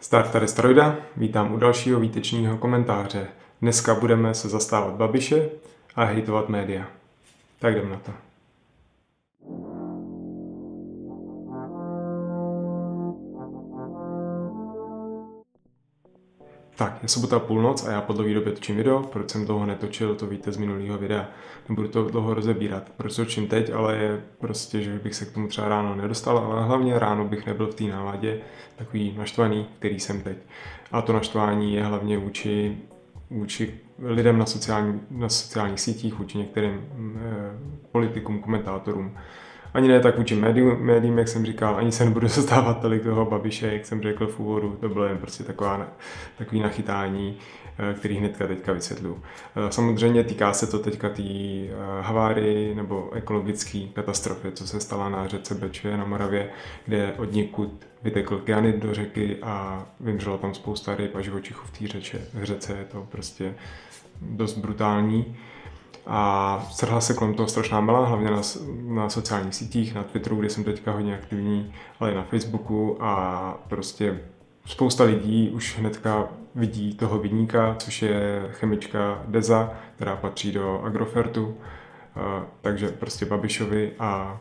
Start tady Strojda, vítám u dalšího výtečního komentáře. Dneska budeme se zastávat Babiše a hejtovat média. Tak jdem na to. Tak, je sobota půlnoc a já po dlouhé době točím video, proč jsem toho netočil, to víte z minulého videa. Nebudu to dlouho rozebírat, proč točím teď, ale je prostě, že bych se k tomu třeba ráno nedostal, ale hlavně ráno bych nebyl v té náladě takový naštvaný, který jsem teď. A to naštvání je hlavně vůči, vůči lidem na, sociální, na sociálních sítích, vůči některým eh, politikům, komentátorům ani ne tak vůči médium, médium, jak jsem říkal, ani se nebudu zastávat tolik toho Babiše, jak jsem řekl v úvodu, to bylo jen prostě taková, takový nachytání, eh, který hnedka teďka vysvětlu. Eh, samozřejmě týká se to teďka té eh, havárii nebo ekologické katastrofy, co se stala na řece Beče na Moravě, kde od někud vytekl kyanid do řeky a vymřelo tam spousta ryb a živočichů v té řece. Je to prostě dost brutální a strhla se kolem toho strašná mela, hlavně na, na sociálních sítích, na Twitteru, kde jsem teďka hodně aktivní, ale i na Facebooku. A prostě spousta lidí už hnedka vidí toho vidníka, což je chemička Deza, která patří do Agrofertu, takže prostě Babišovi a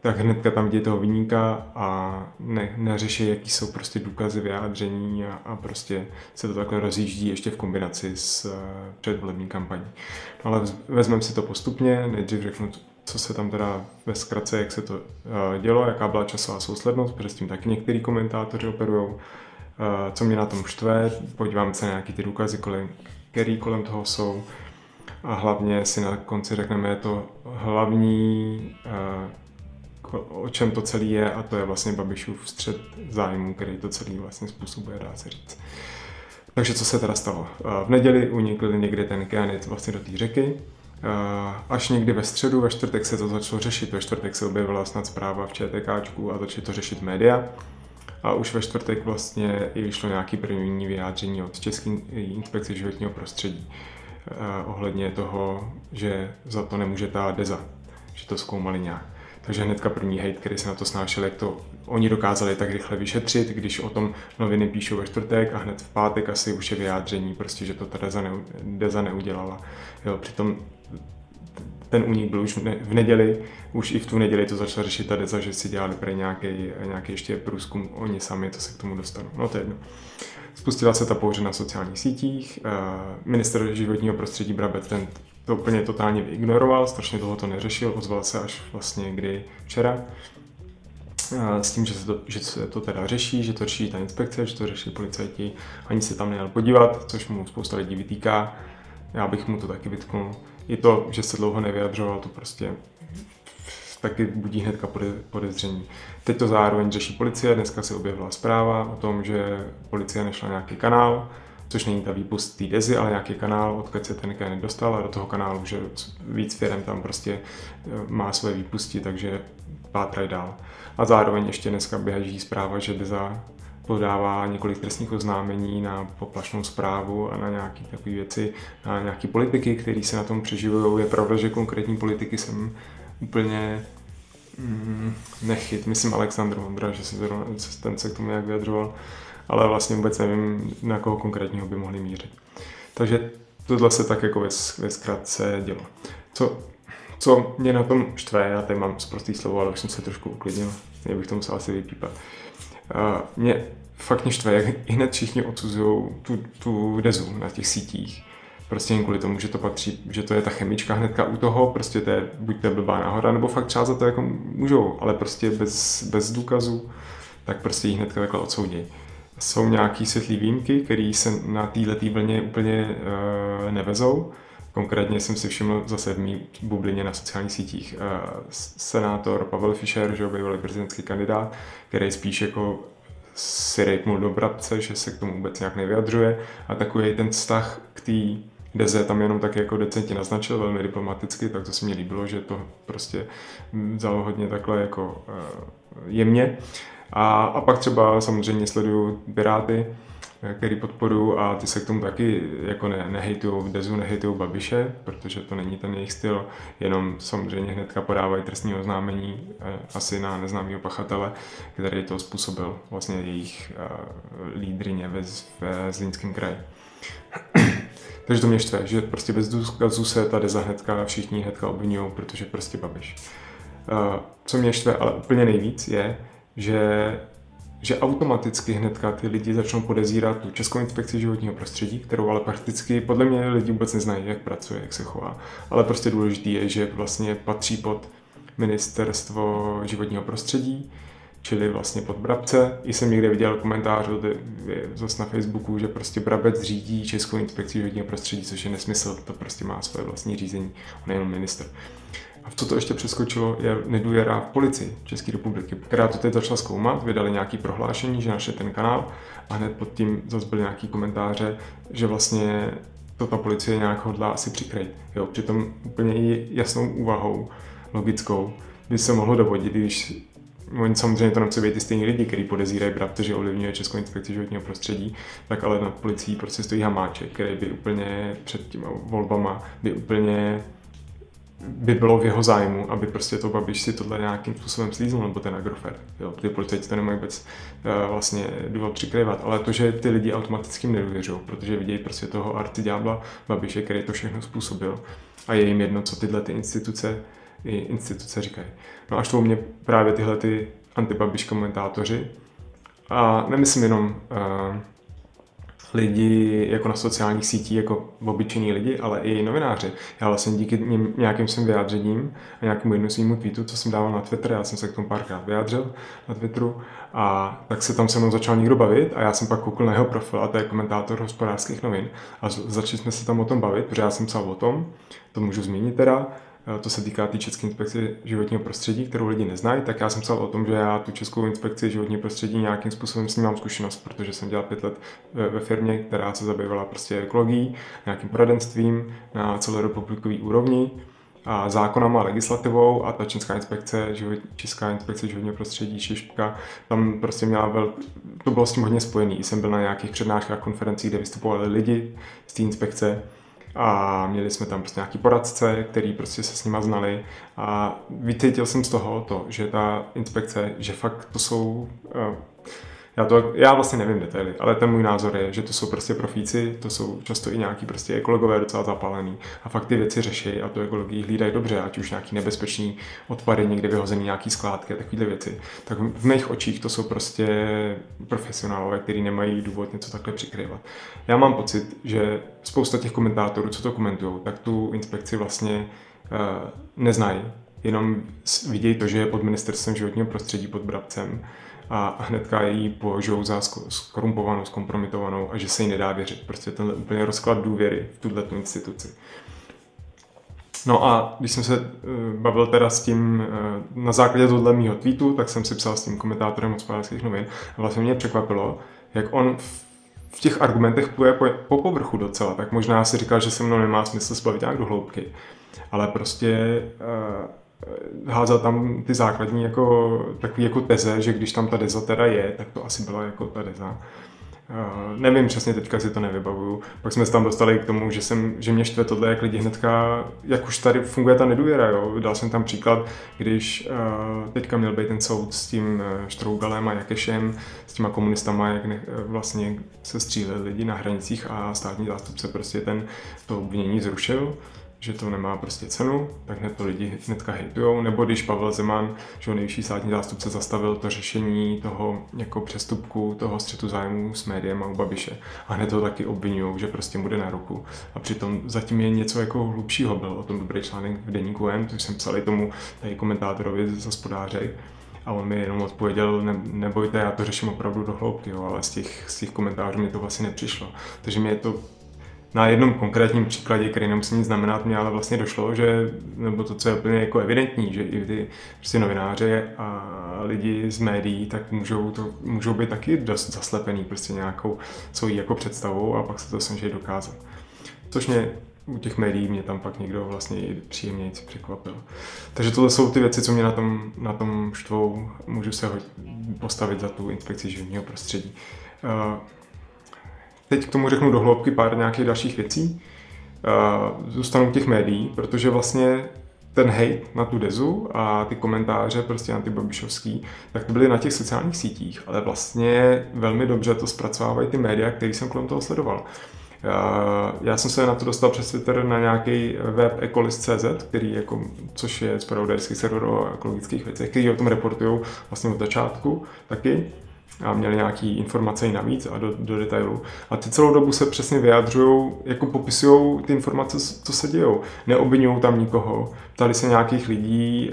tak hnedka tam vidí toho vyníka a ne, neřeší, jaký jsou prostě důkazy, vyjádření a, a prostě se to takhle rozjíždí ještě v kombinaci s uh, předvolební kampaní. No ale vezmeme si to postupně, nejdřív řeknu, co se tam teda ve zkratce, jak se to uh, dělo, jaká byla časová souslednost, protože s tím taky některý komentátoři operují, uh, co mě na tom štve, podívám se na nějaký ty důkazy, kolem, který kolem toho jsou, a hlavně si na konci řekneme to hlavní uh, o čem to celé je a to je vlastně Babišův střed zájmu, který to celý vlastně způsobuje, dá se říct. Takže co se teda stalo? V neděli unikl někde ten kyanit vlastně do té řeky, Až někdy ve středu, ve čtvrtek se to začalo řešit. Ve čtvrtek se objevila snad zpráva v ČTKčku a začali to řešit média. A už ve čtvrtek vlastně i vyšlo nějaký první vyjádření od České inspekce životního prostředí ohledně toho, že za to nemůže ta DEZA, že to zkoumali nějak. Takže hnedka první hate, který se na to snášel, jak to oni dokázali tak rychle vyšetřit, když o tom noviny píšou ve čtvrtek a hned v pátek asi už je vyjádření, prostě, že to ta Deza, ne, Deza neudělala. Jo, přitom ten únik byl už v neděli, už i v tu neděli to začala řešit ta Deza, že si dělali pro nějaký, nějaký ještě průzkum oni sami, to se k tomu dostanu. No to je jedno. Spustila se ta pouře na sociálních sítích, eh, minister životního prostředí Brabec ten to úplně totálně ignoroval, strašně dlouho to neřešil, ozval se až vlastně kdy včera s tím, že se, to, že se to teda řeší, že to řeší ta inspekce, že to řeší policajti, ani se tam nejel podívat, což mu spousta lidí vytýká. Já bych mu to taky vytknul. I to, že se dlouho nevyjadřoval, to prostě taky budí hnedka podezření. Teď to zároveň řeší policie, dneska se objevila zpráva o tom, že policie nešla nějaký kanál, což není ta výpust té dezy, ale nějaký kanál, odkud se ten kén dostal a do toho kanálu, že víc firm tam prostě eh, má své výpusti, takže pátrají dál. A zároveň ještě dneska běží zpráva, že Deza podává několik trestních oznámení na poplašnou zprávu a na nějaké takové věci, na nějaké politiky, které se na tom přeživují. Je pravda, že konkrétní politiky jsem úplně mm, nechyt. Myslím Aleksandr Vondra, že se ten se k tomu nějak vyjadřoval ale vlastně vůbec nevím, na koho konkrétního by mohli mířit. Takže tohle se tak jako ve, ve zkratce dělo. Co, co mě na tom štve, já tady mám zprostý slovo, ale už jsem se trošku uklidnil, já bych to musel asi vypípat. Uh, mě fakt mě štve, jak hned všichni odsuzují tu, tu dezu na těch sítích. Prostě jen kvůli tomu, že to patří, že to je ta chemička hnedka u toho, prostě to je buď to je blbá náhoda, nebo fakt třeba za to jako můžou, ale prostě bez, bez důkazů, tak prostě ji hnedka takhle odsoudí jsou nějaký světlý výjimky, které se na této vlně úplně uh, nevezou. Konkrétně jsem si všiml zase v mý bublině na sociálních sítích uh, senátor Pavel Fischer, že bývalý prezidentský kandidát, který spíš jako si rejpnul do brabce, že se k tomu vůbec nějak nevyjadřuje a takový ten vztah k té Deze tam jenom tak jako decentně naznačil, velmi diplomaticky, tak to se mi líbilo, že to prostě vzalo hodně takhle jako uh, jemně. A, a pak třeba samozřejmě sleduju Piráty který podporu a ty se k tomu taky jako ne, nehejtujou v dezu, nehejtujou Babiše, protože to není ten jejich styl, jenom samozřejmě hnedka podávají trestní oznámení eh, asi na neznámého pachatele, který to způsobil vlastně jejich uh, lídrině ve, ve Zlínském kraji. Takže to mě štve, že prostě bez důkazů se ta deza hnedka všichni hnedka obvinují, protože prostě Babiš. Uh, co mě štve ale úplně nejvíc je, že že automaticky hnedka ty lidi začnou podezírat tu Českou inspekci životního prostředí, kterou ale prakticky podle mě lidi vůbec neznají, jak pracuje, jak se chová. Ale prostě důležité je, že vlastně patří pod ministerstvo životního prostředí, čili vlastně pod Brabce. I jsem někde viděl komentář zase na Facebooku, že prostě Brabec řídí Českou inspekci životního prostředí, což je nesmysl, to prostě má svoje vlastní řízení, on je jenom minister. A co to ještě přeskočilo, je nedůvěra v policii České republiky, která to teď začala zkoumat, vydali nějaké prohlášení, že našli ten kanál a hned pod tím zase byly nějaké komentáře, že vlastně to ta policie nějak hodlá asi přikrýt. Jo, přitom úplně jasnou úvahou, logickou, by se mohlo dovodit, když Oni samozřejmě to nemusí být ty stejní lidi, kteří podezírají brat, že ovlivňuje Českou inspekci životního prostředí, tak ale nad policií prostě stojí hamáček, který by úplně před těma volbama by úplně by bylo v jeho zájmu, aby prostě to Babiš si tohle nějakým způsobem slíznul, nebo ten Agrofert. Jo, ty policajti to nemají vůbec uh, vlastně důvod přikryvat, ale to, že ty lidi automaticky nedůvěřují, protože vidějí prostě toho arciďábla Babiše, který to všechno způsobil a je jim jedno, co tyhle ty instituce, i instituce říkají. No až to mě právě tyhle ty antibabiš komentátoři a nemyslím jenom uh, lidi jako na sociálních sítích, jako obyčejní lidi, ale i novináři. Já vlastně díky ním, nějakým svým vyjádřením a nějakému jednu svýmu tweetu, co jsem dával na Twitter, já jsem se k tomu párkrát vyjádřil na Twitteru, a tak se tam se mnou začal někdo bavit a já jsem pak koukal na jeho profil a to je komentátor hospodářských novin a začali jsme se tam o tom bavit, protože já jsem psal o tom, to můžu zmínit teda, to se týká té České inspekce životního prostředí, kterou lidi neznají, tak já jsem psal o tom, že já tu Českou inspekci životního prostředí nějakým způsobem s ní mám zkušenost, protože jsem dělal pět let ve, ve firmě, která se zabývala prostě ekologií, nějakým poradenstvím na celorepublikový úrovni a zákonama a legislativou a ta Česká inspekce, život, Česká inspekce životního prostředí, Čišpka, tam prostě měla vel, to bylo s tím hodně spojený. Jsem byl na nějakých přednáškách, konferencích, kde vystupovali lidi z té inspekce a měli jsme tam prostě nějaký poradce, který prostě se s nima znali. A vycítil jsem z toho to, že ta inspekce, že fakt to jsou uh, já, to, já vlastně nevím detaily, ale ten můj názor je, že to jsou prostě profíci, to jsou často i nějaký prostě ekologové docela zapálený a fakt ty věci řeší a tu ekologii hlídají dobře, ať už nějaký nebezpečný odpady, někde vyhozený nějaký skládky a takovéhle věci. Tak v mých očích to jsou prostě profesionálové, kteří nemají důvod něco takhle přikryvat. Já mám pocit, že spousta těch komentátorů, co to komentují, tak tu inspekci vlastně uh, neznají, jenom vidějí to, že je pod ministerstvem životního prostředí pod Brabcem a hnedka ji považují za skorumpovanou, zkompromitovanou a že se jí nedá věřit. Prostě ten úplně rozklad důvěry v tuhle instituci. No a když jsem se uh, bavil teda s tím uh, na základě tohle mýho tweetu, tak jsem si psal s tím komentátorem hospodářských novin a vlastně mě překvapilo, jak on v, těch argumentech půjde po, po povrchu docela, tak možná si říkal, že se mnou nemá smysl spavit nějak do hloubky. Ale prostě uh, Eh, házel tam ty základní jako, takový jako teze, že když tam ta deza teda je, tak to asi byla jako ta deza. Uh, nevím přesně, teďka si to nevybavuju. Pak jsme se tam dostali k tomu, že, jsem, že mě štve tohle, jak lidi hnedka, jak už tady funguje ta nedůvěra. Jo? Dal jsem tam příklad, když uh, teďka měl být ten soud s tím Štrougalem a Jakešem, s těma komunistama, jak ne, vlastně se stříleli lidi na hranicích a státní zástupce prostě ten to obvinění zrušil že to nemá prostě cenu, tak hned to lidi hnedka hejtujou, nebo když Pavel Zeman, že nejvyšší státní zástupce zastavil to řešení toho jako přestupku toho střetu zájmu s médiem a u Babiše a hned to taky obvinují, že prostě mu jde na ruku. A přitom zatím je něco jako hlubšího, byl o tom dobrý článek v deníku N, což jsem psal i tomu tady komentátorovi z hospodáře, a on mi jenom odpověděl, ne, nebojte, já to řeším opravdu do hloubky, jo, ale z těch, z těch komentářů mi to vlastně nepřišlo. Takže mě to na jednom konkrétním příkladě, který nemusí nic znamenat, mě ale vlastně došlo, že, nebo to, co je úplně jako evidentní, že i ty prostě novináře a lidi z médií, tak můžou, to, můžou být taky dost zaslepený prostě nějakou svojí jako představou a pak se to snaží dokázat. Což mě u těch médií mě tam pak někdo vlastně i příjemně překvapil. Takže tohle jsou ty věci, co mě na tom, na tom štvou. Můžu se postavit za tu inspekci životního prostředí. Uh, teď k tomu řeknu do hloubky pár nějakých dalších věcí. Uh, zůstanu těch médií, protože vlastně ten hate na tu dezu a ty komentáře prostě antibabišovský, tak to byly na těch sociálních sítích, ale vlastně velmi dobře to zpracovávají ty média, který jsem kolem toho sledoval. Já jsem se na to dostal přes Twitter na nějaký web ecolist.cz, který jako, což je zpravodajský server o ekologických věcech, který o tom reportují vlastně od začátku taky a měli nějaký informace i navíc a do, do detailu. A ty celou dobu se přesně vyjadřují, jako popisují ty informace, co se dějou. Neobvinují tam nikoho. Ptali se nějakých lidí,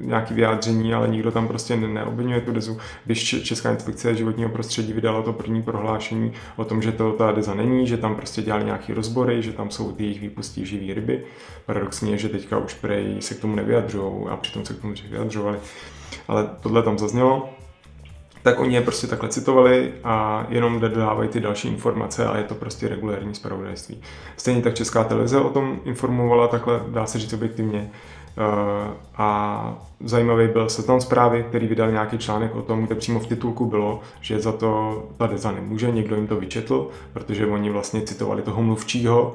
nějaký vyjádření, ale nikdo tam prostě neobvinuje tu dezu. Když Česká inspekce životního prostředí vydala to první prohlášení o tom, že to ta deza není, že tam prostě dělali nějaký rozbory, že tam jsou ty jejich výpustí živý ryby. Paradoxně je, že teďka už prej se k tomu nevyjadřují a přitom se k tomu vyjadřovali. Ale tohle tam zaznělo tak oni je prostě takhle citovali a jenom dodávají ty další informace a je to prostě regulární zpravodajství. Stejně tak Česká televize o tom informovala takhle, dá se říct objektivně. Eh, a zajímavý byl seznam zprávy, který vydal nějaký článek o tom, kde přímo v titulku bylo, že za to ta Deza nemůže, někdo jim to vyčetl, protože oni vlastně citovali toho mluvčího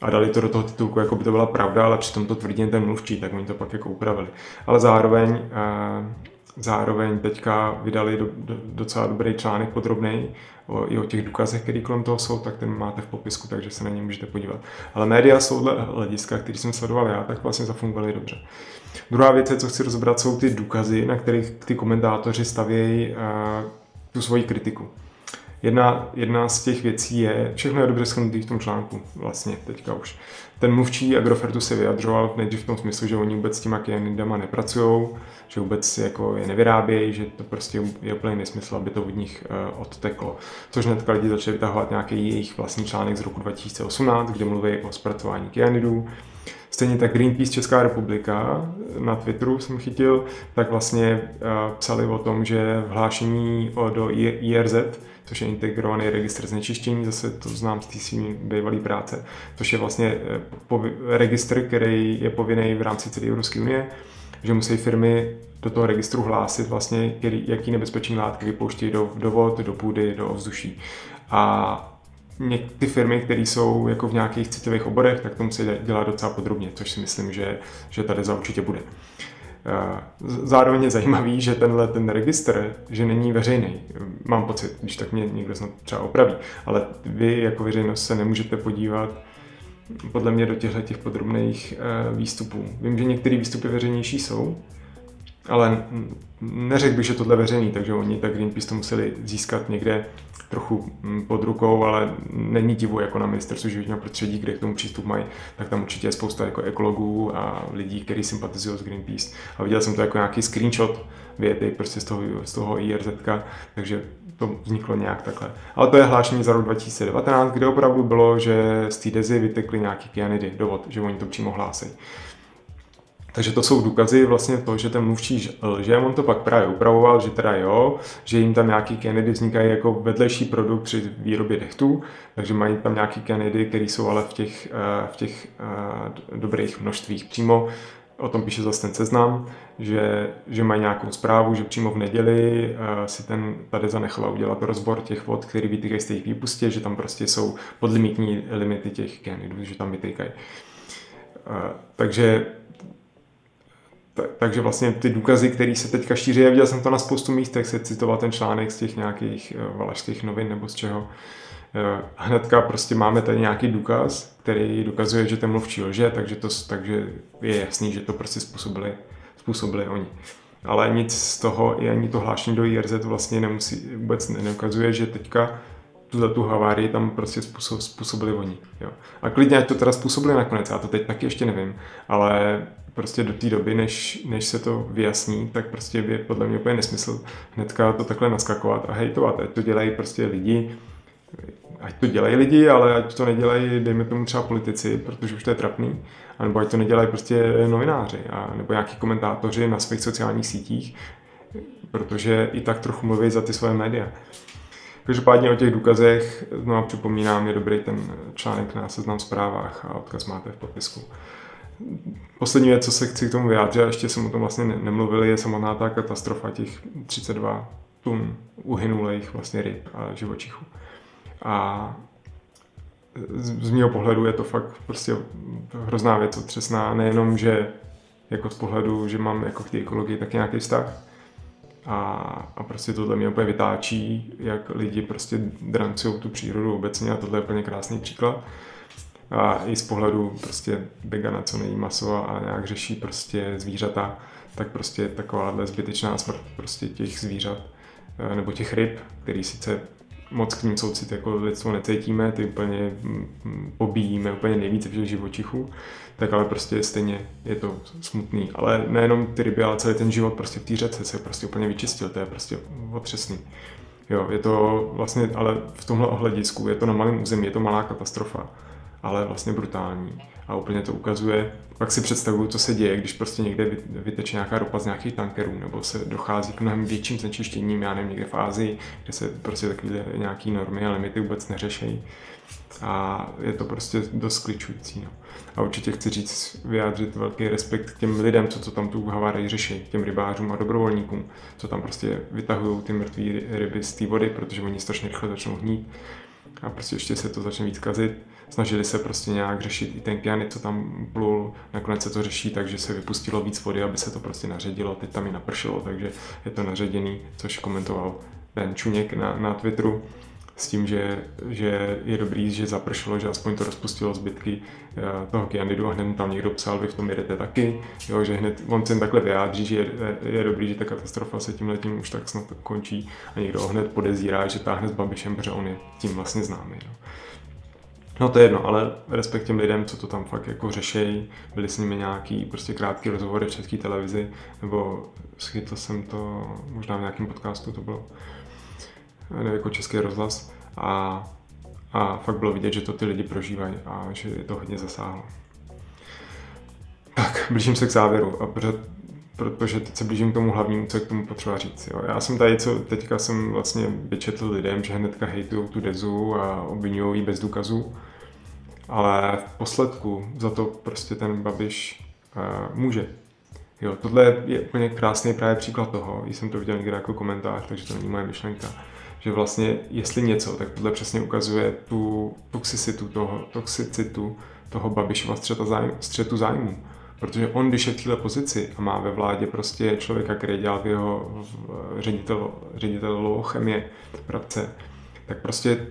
a dali to do toho titulku, jako by to byla pravda, ale přitom to tvrdí ten mluvčí, tak oni to pak jako upravili. Ale zároveň eh, Zároveň teďka vydali do, do, docela dobrý článek podrobný o, i o těch důkazech, které kolem toho jsou, tak ten máte v popisku, takže se na ně můžete podívat. Ale média jsou dle hlediska, který jsem sledoval já, tak vlastně zafungovaly dobře. Druhá věc, co chci rozebrat, jsou ty důkazy, na kterých ty komentátoři stavějí uh, tu svoji kritiku. Jedna, jedna z těch věcí je, všechno je dobře schrnutý v tom článku, vlastně teďka už. Ten mluvčí Agrofertu se vyjadřoval nejdřív v tom smyslu, že oni vůbec s těma kyanidama nepracují, že vůbec jako je nevyrábějí, že to prostě je úplně nesmysl, aby to od nich uh, odteklo. Což hnedka lidi začali vytahovat nějaký jejich vlastní článek z roku 2018, kde mluví o zpracování kyanidů. Stejně tak Greenpeace Česká republika na Twitteru jsem chytil, tak vlastně uh, psali o tom, že vhlášení o, do IRZ což je integrovaný registr znečištění, zase to znám z té svým bývalé práce, což je vlastně eh, registr, který je povinný v rámci celé Evropské unie, že musí firmy do toho registru hlásit vlastně, který, jaký nebezpečný látky vypouští do, do vod, do půdy, do ovzduší. A ty firmy, které jsou jako v nějakých citlivých oborech, tak to musí dělat docela podrobně, což si myslím, že, že tady za určitě bude. Zároveň je zajímavý, že tenhle ten registr, že není veřejný. Mám pocit, když tak mě někdo snad třeba opraví, ale vy jako veřejnost se nemůžete podívat podle mě do těchto těch podrobných eh, výstupů. Vím, že některé výstupy veřejnější jsou, ale neřekl bych, že tohle veřejný, takže oni tak Greenpeace to museli získat někde trochu mm, pod rukou, ale není divu jako na ministerstvu životního prostředí, kde k tomu přístup mají, tak tam určitě je spousta jako ekologů a lidí, kteří sympatizují s Greenpeace. A viděl jsem to jako nějaký screenshot věty prostě z toho, z toho IRZ, takže to vzniklo nějak takhle. Ale to je hlášení za rok 2019, kde opravdu bylo, že z té dezy vytekly nějaký kyanidy do vod, že oni to přímo hlásí. Takže to jsou důkazy vlastně toho, že ten mluvčí lže, on to pak právě upravoval, že teda jo, že jim tam nějaký Kennedy vznikají jako vedlejší produkt při výrobě dechtů, takže mají tam nějaký Kennedy, které jsou ale v těch, eh, v těch eh, dobrých množstvích přímo. O tom píše zase ten seznam, že, že mají nějakou zprávu, že přímo v neděli uh, si ten tady zanechala udělat rozbor těch vod, který vytýkají z těch výpustě, že tam prostě jsou podlimitní limity těch Kennedů, že tam vytýkají. Takže takže vlastně ty důkazy, které se teďka šíří, já viděl jsem to na spoustu místech, se citoval ten článek z těch nějakých uh, valašských novin nebo z čeho. Uh, hnedka prostě máme tady nějaký důkaz, který dokazuje, že ten mluvčí lže, takže, to, takže je jasný, že to prostě způsobili, způsobili oni. Ale nic z toho, i ani to hlášení do IRZ vlastně nemusí, vůbec neukazuje, že teďka tuhle tu havárii tam prostě způsob, způsobili oni. Jo. A klidně, ať to teda způsobili nakonec, já to teď taky ještě nevím, ale prostě do té doby, než, než se to vyjasní, tak prostě je podle mě úplně nesmysl hnedka to takhle naskakovat a hejtovat. Ať to dělají prostě lidi, ať to dělají lidi, ale ať to nedělají, dejme tomu třeba politici, protože už to je trapný, anebo ať to nedělají prostě novináři, a, nebo nějaký komentátoři na svých sociálních sítích, protože i tak trochu mluví za ty svoje média. Každopádně o těch důkazech, no připomínám, je dobrý ten článek na seznam zprávách a odkaz máte v popisku. Poslední věc, co se chci k tomu vyjádřit, a ještě jsem o tom vlastně nemluvili, je samotná ta katastrofa těch 32 tun uhynulých vlastně ryb a živočichů. A z, mého pohledu je to fakt prostě hrozná věc, otřesná, nejenom, že jako z pohledu, že mám jako k té ekologii tak nějaký vztah, a, a prostě tohle mě úplně vytáčí, jak lidi prostě drancují tu přírodu obecně a tohle je úplně krásný příklad. A i z pohledu prostě vegana, co nejí maso a nějak řeší prostě zvířata, tak prostě takováhle zbytečná smrt prostě těch zvířat eh, nebo těch ryb, který sice moc k ním soucit jako lidstvo necítíme, ty úplně mm, mm, pobíjíme úplně nejvíce všech živočichů, tak ale prostě stejně je to smutný. Ale nejenom ty ryby, ale celý ten život prostě v té řece se prostě úplně vyčistil, to je prostě otřesný. Jo, je to vlastně, ale v tomhle ohledisku je to na malém území, je to malá katastrofa, ale vlastně brutální a úplně to ukazuje. Pak si představuju, co se děje, když prostě někde vyteče nějaká ropa z nějakých tankerů, nebo se dochází k mnohem větším znečištěním, já nevím, někde v Ázii, kde se prostě takové nějaké normy a limity vůbec neřešejí. A je to prostě dost kličující. No. A určitě chci říct, vyjádřit velký respekt k těm lidem, co, co tam tu havárii řeší, těm rybářům a dobrovolníkům, co tam prostě vytahují ty mrtvé ryby z té vody, protože oni strašně rychle začnou hnít a prostě ještě se to začne víc kazit. Snažili se prostě nějak řešit i ten kyanid, co tam plul, nakonec se to řeší, takže se vypustilo víc vody, aby se to prostě naředilo, teď tam i napršelo, takže je to naředěný, což komentoval Ben Čuněk na, na Twitteru s tím, že, že je dobrý, že zapršelo, že aspoň to rozpustilo zbytky eh, toho kyanidu a hned tam někdo psal, vy v tom jedete taky, jo, že hned on se takhle vyjádří, že je, je dobrý, že ta katastrofa se tím letím už tak snad končí a někdo ho hned podezírá, že táhne s Babišem, protože on je tím vlastně známý. No. No to je jedno, ale respekt těm lidem, co to tam fakt jako řešejí, byly s nimi nějaký prostě krátký rozhovory v české televizi, nebo schytl jsem to možná v nějakém podcastu to bylo, ne, jako český rozhlas. A, a fakt bylo vidět, že to ty lidi prožívají a že je to hodně zasáhlo. Tak, blížím se k závěru, a protože, protože teď se blížím k tomu hlavnímu, co je k tomu potřeba říct. Jo. Já jsem tady, co teďka jsem vlastně vyčetl lidem, že hnedka hejtují tu dezu a obvinují ji bez důkazů, ale v posledku za to prostě ten Babiš uh, může. Jo, tohle je úplně krásný právě příklad toho, jsem to viděl někde jako komentář, takže to není moje myšlenka že vlastně jestli něco, tak tohle přesně ukazuje tu toxicitu toho, toxicitu toho Babišova zájmu, střetu zájmu. Protože on, když je v této pozici a má ve vládě prostě člověka, který dělal v jeho ředitel, ředitel chemie, pradce, tak prostě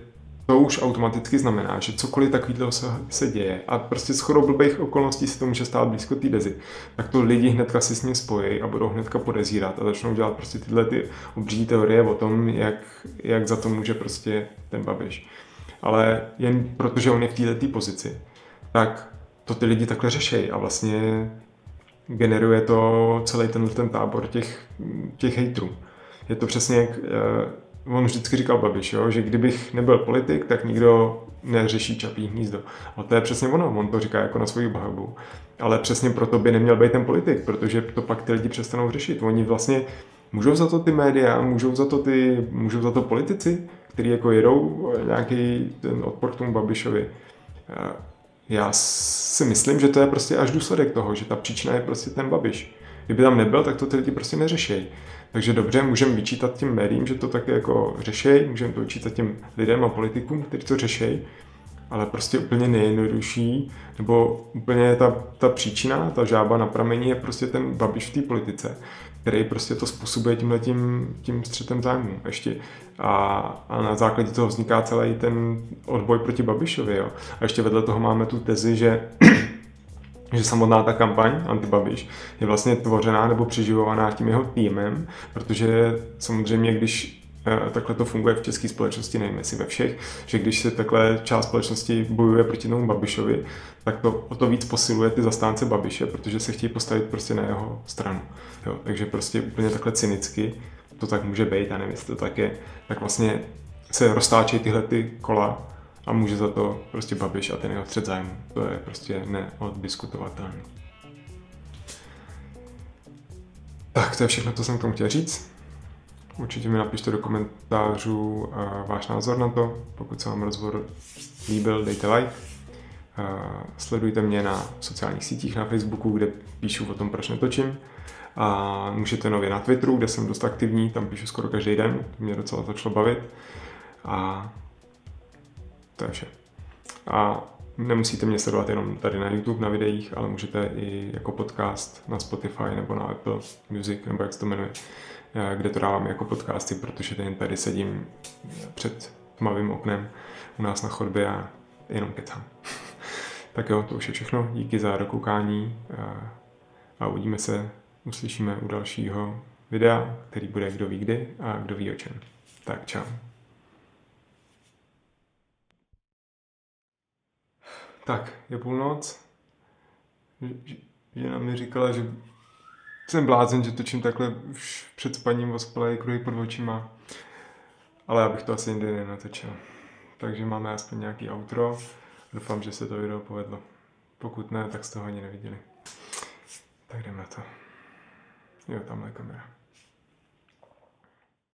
to už automaticky znamená, že cokoliv takového se, se děje a prostě shodou blbých okolností se to může stát blízko té dezy, tak to lidi hnedka si s ním spojí a budou hnedka podezírat a začnou dělat prostě tyhle ty obří teorie o tom, jak, jak za to může prostě ten Babiš. Ale jen protože on je v této pozici, tak to ty lidi takhle řeší a vlastně generuje to celý ten, ten tábor těch, těch hejtrů. Je to přesně jak eh, on vždycky říkal Babiš, jo, že kdybych nebyl politik, tak nikdo neřeší čapí hnízdo. A to je přesně ono, on to říká jako na svoji bahabu. Ale přesně proto by neměl být ten politik, protože to pak ty lidi přestanou řešit. Oni vlastně můžou za to ty média, můžou za to ty, můžou za to politici, kteří jako jedou nějaký ten odpor k tomu Babišovi. Já si myslím, že to je prostě až důsledek toho, že ta příčina je prostě ten Babiš. Kdyby tam nebyl, tak to ty lidi prostě neřeší. Takže dobře, můžeme vyčítat tím médiím, že to tak jako řeší, můžeme to vyčítat těm lidem a politikům, kteří to řeší, ale prostě úplně nejjednodušší, nebo úplně ta, ta příčina, ta žába na pramení je prostě ten babiš v té politice, který prostě to způsobuje tímhle tím, tím střetem zájmu ještě. A, a na základě toho vzniká celý ten odboj proti Babišovi. Jo. A ještě vedle toho máme tu tezi, že že samotná ta kampaň Antibabiš je vlastně tvořená nebo přeživovaná tím jeho týmem, protože samozřejmě, když takhle to funguje v české společnosti, nevím jestli ve všech, že když se takhle část společnosti bojuje proti tomu Babišovi, tak to o to víc posiluje ty zastánce Babiše, protože se chtějí postavit prostě na jeho stranu. Jo, takže prostě úplně takhle cynicky to tak může být, já nevím, jestli to tak je, tak vlastně se roztáčejí tyhle ty kola a může za to prostě Babiš a ten jeho střed zájmu. To je prostě neoddiskutovatelné. Tak to je všechno, co jsem k tomu chtěl říct. Určitě mi napište do komentářů uh, váš názor na to. Pokud se vám rozhovor líbil, dejte like. Uh, sledujte mě na sociálních sítích, na Facebooku, kde píšu o tom, proč netočím. A můžete nově na Twitteru, kde jsem dost aktivní, tam píšu skoro každý den, mě docela začalo bavit. A To je vše. A nemusíte mě sledovat jenom tady na YouTube, na videích, ale můžete i jako podcast na Spotify nebo na Apple Music, nebo jak se to jmenuje, eh, kde to dávám jako podcasty, protože ten tady sedím před tmavým oknem u nás na chodbě a jenom kecám. tak jo, to už je všechno. Díky za dokoukání a, a uvidíme se, uslyšíme u dalšího videa, který bude kdo ví kdy a kdo ví o čem. Tak čau. Tak, je půlnoc. Žena mi říkala, že jsem blázen, že točím takhle už před spaním ospalej kruhy pod očima. Ale já bych to asi nikdy nenatočil. Takže máme aspoň nějaký outro. Doufám, že se to video povedlo. Pokud ne, tak jste ho ani neviděli. Tak jdeme na to. Jo, tamhle kamera.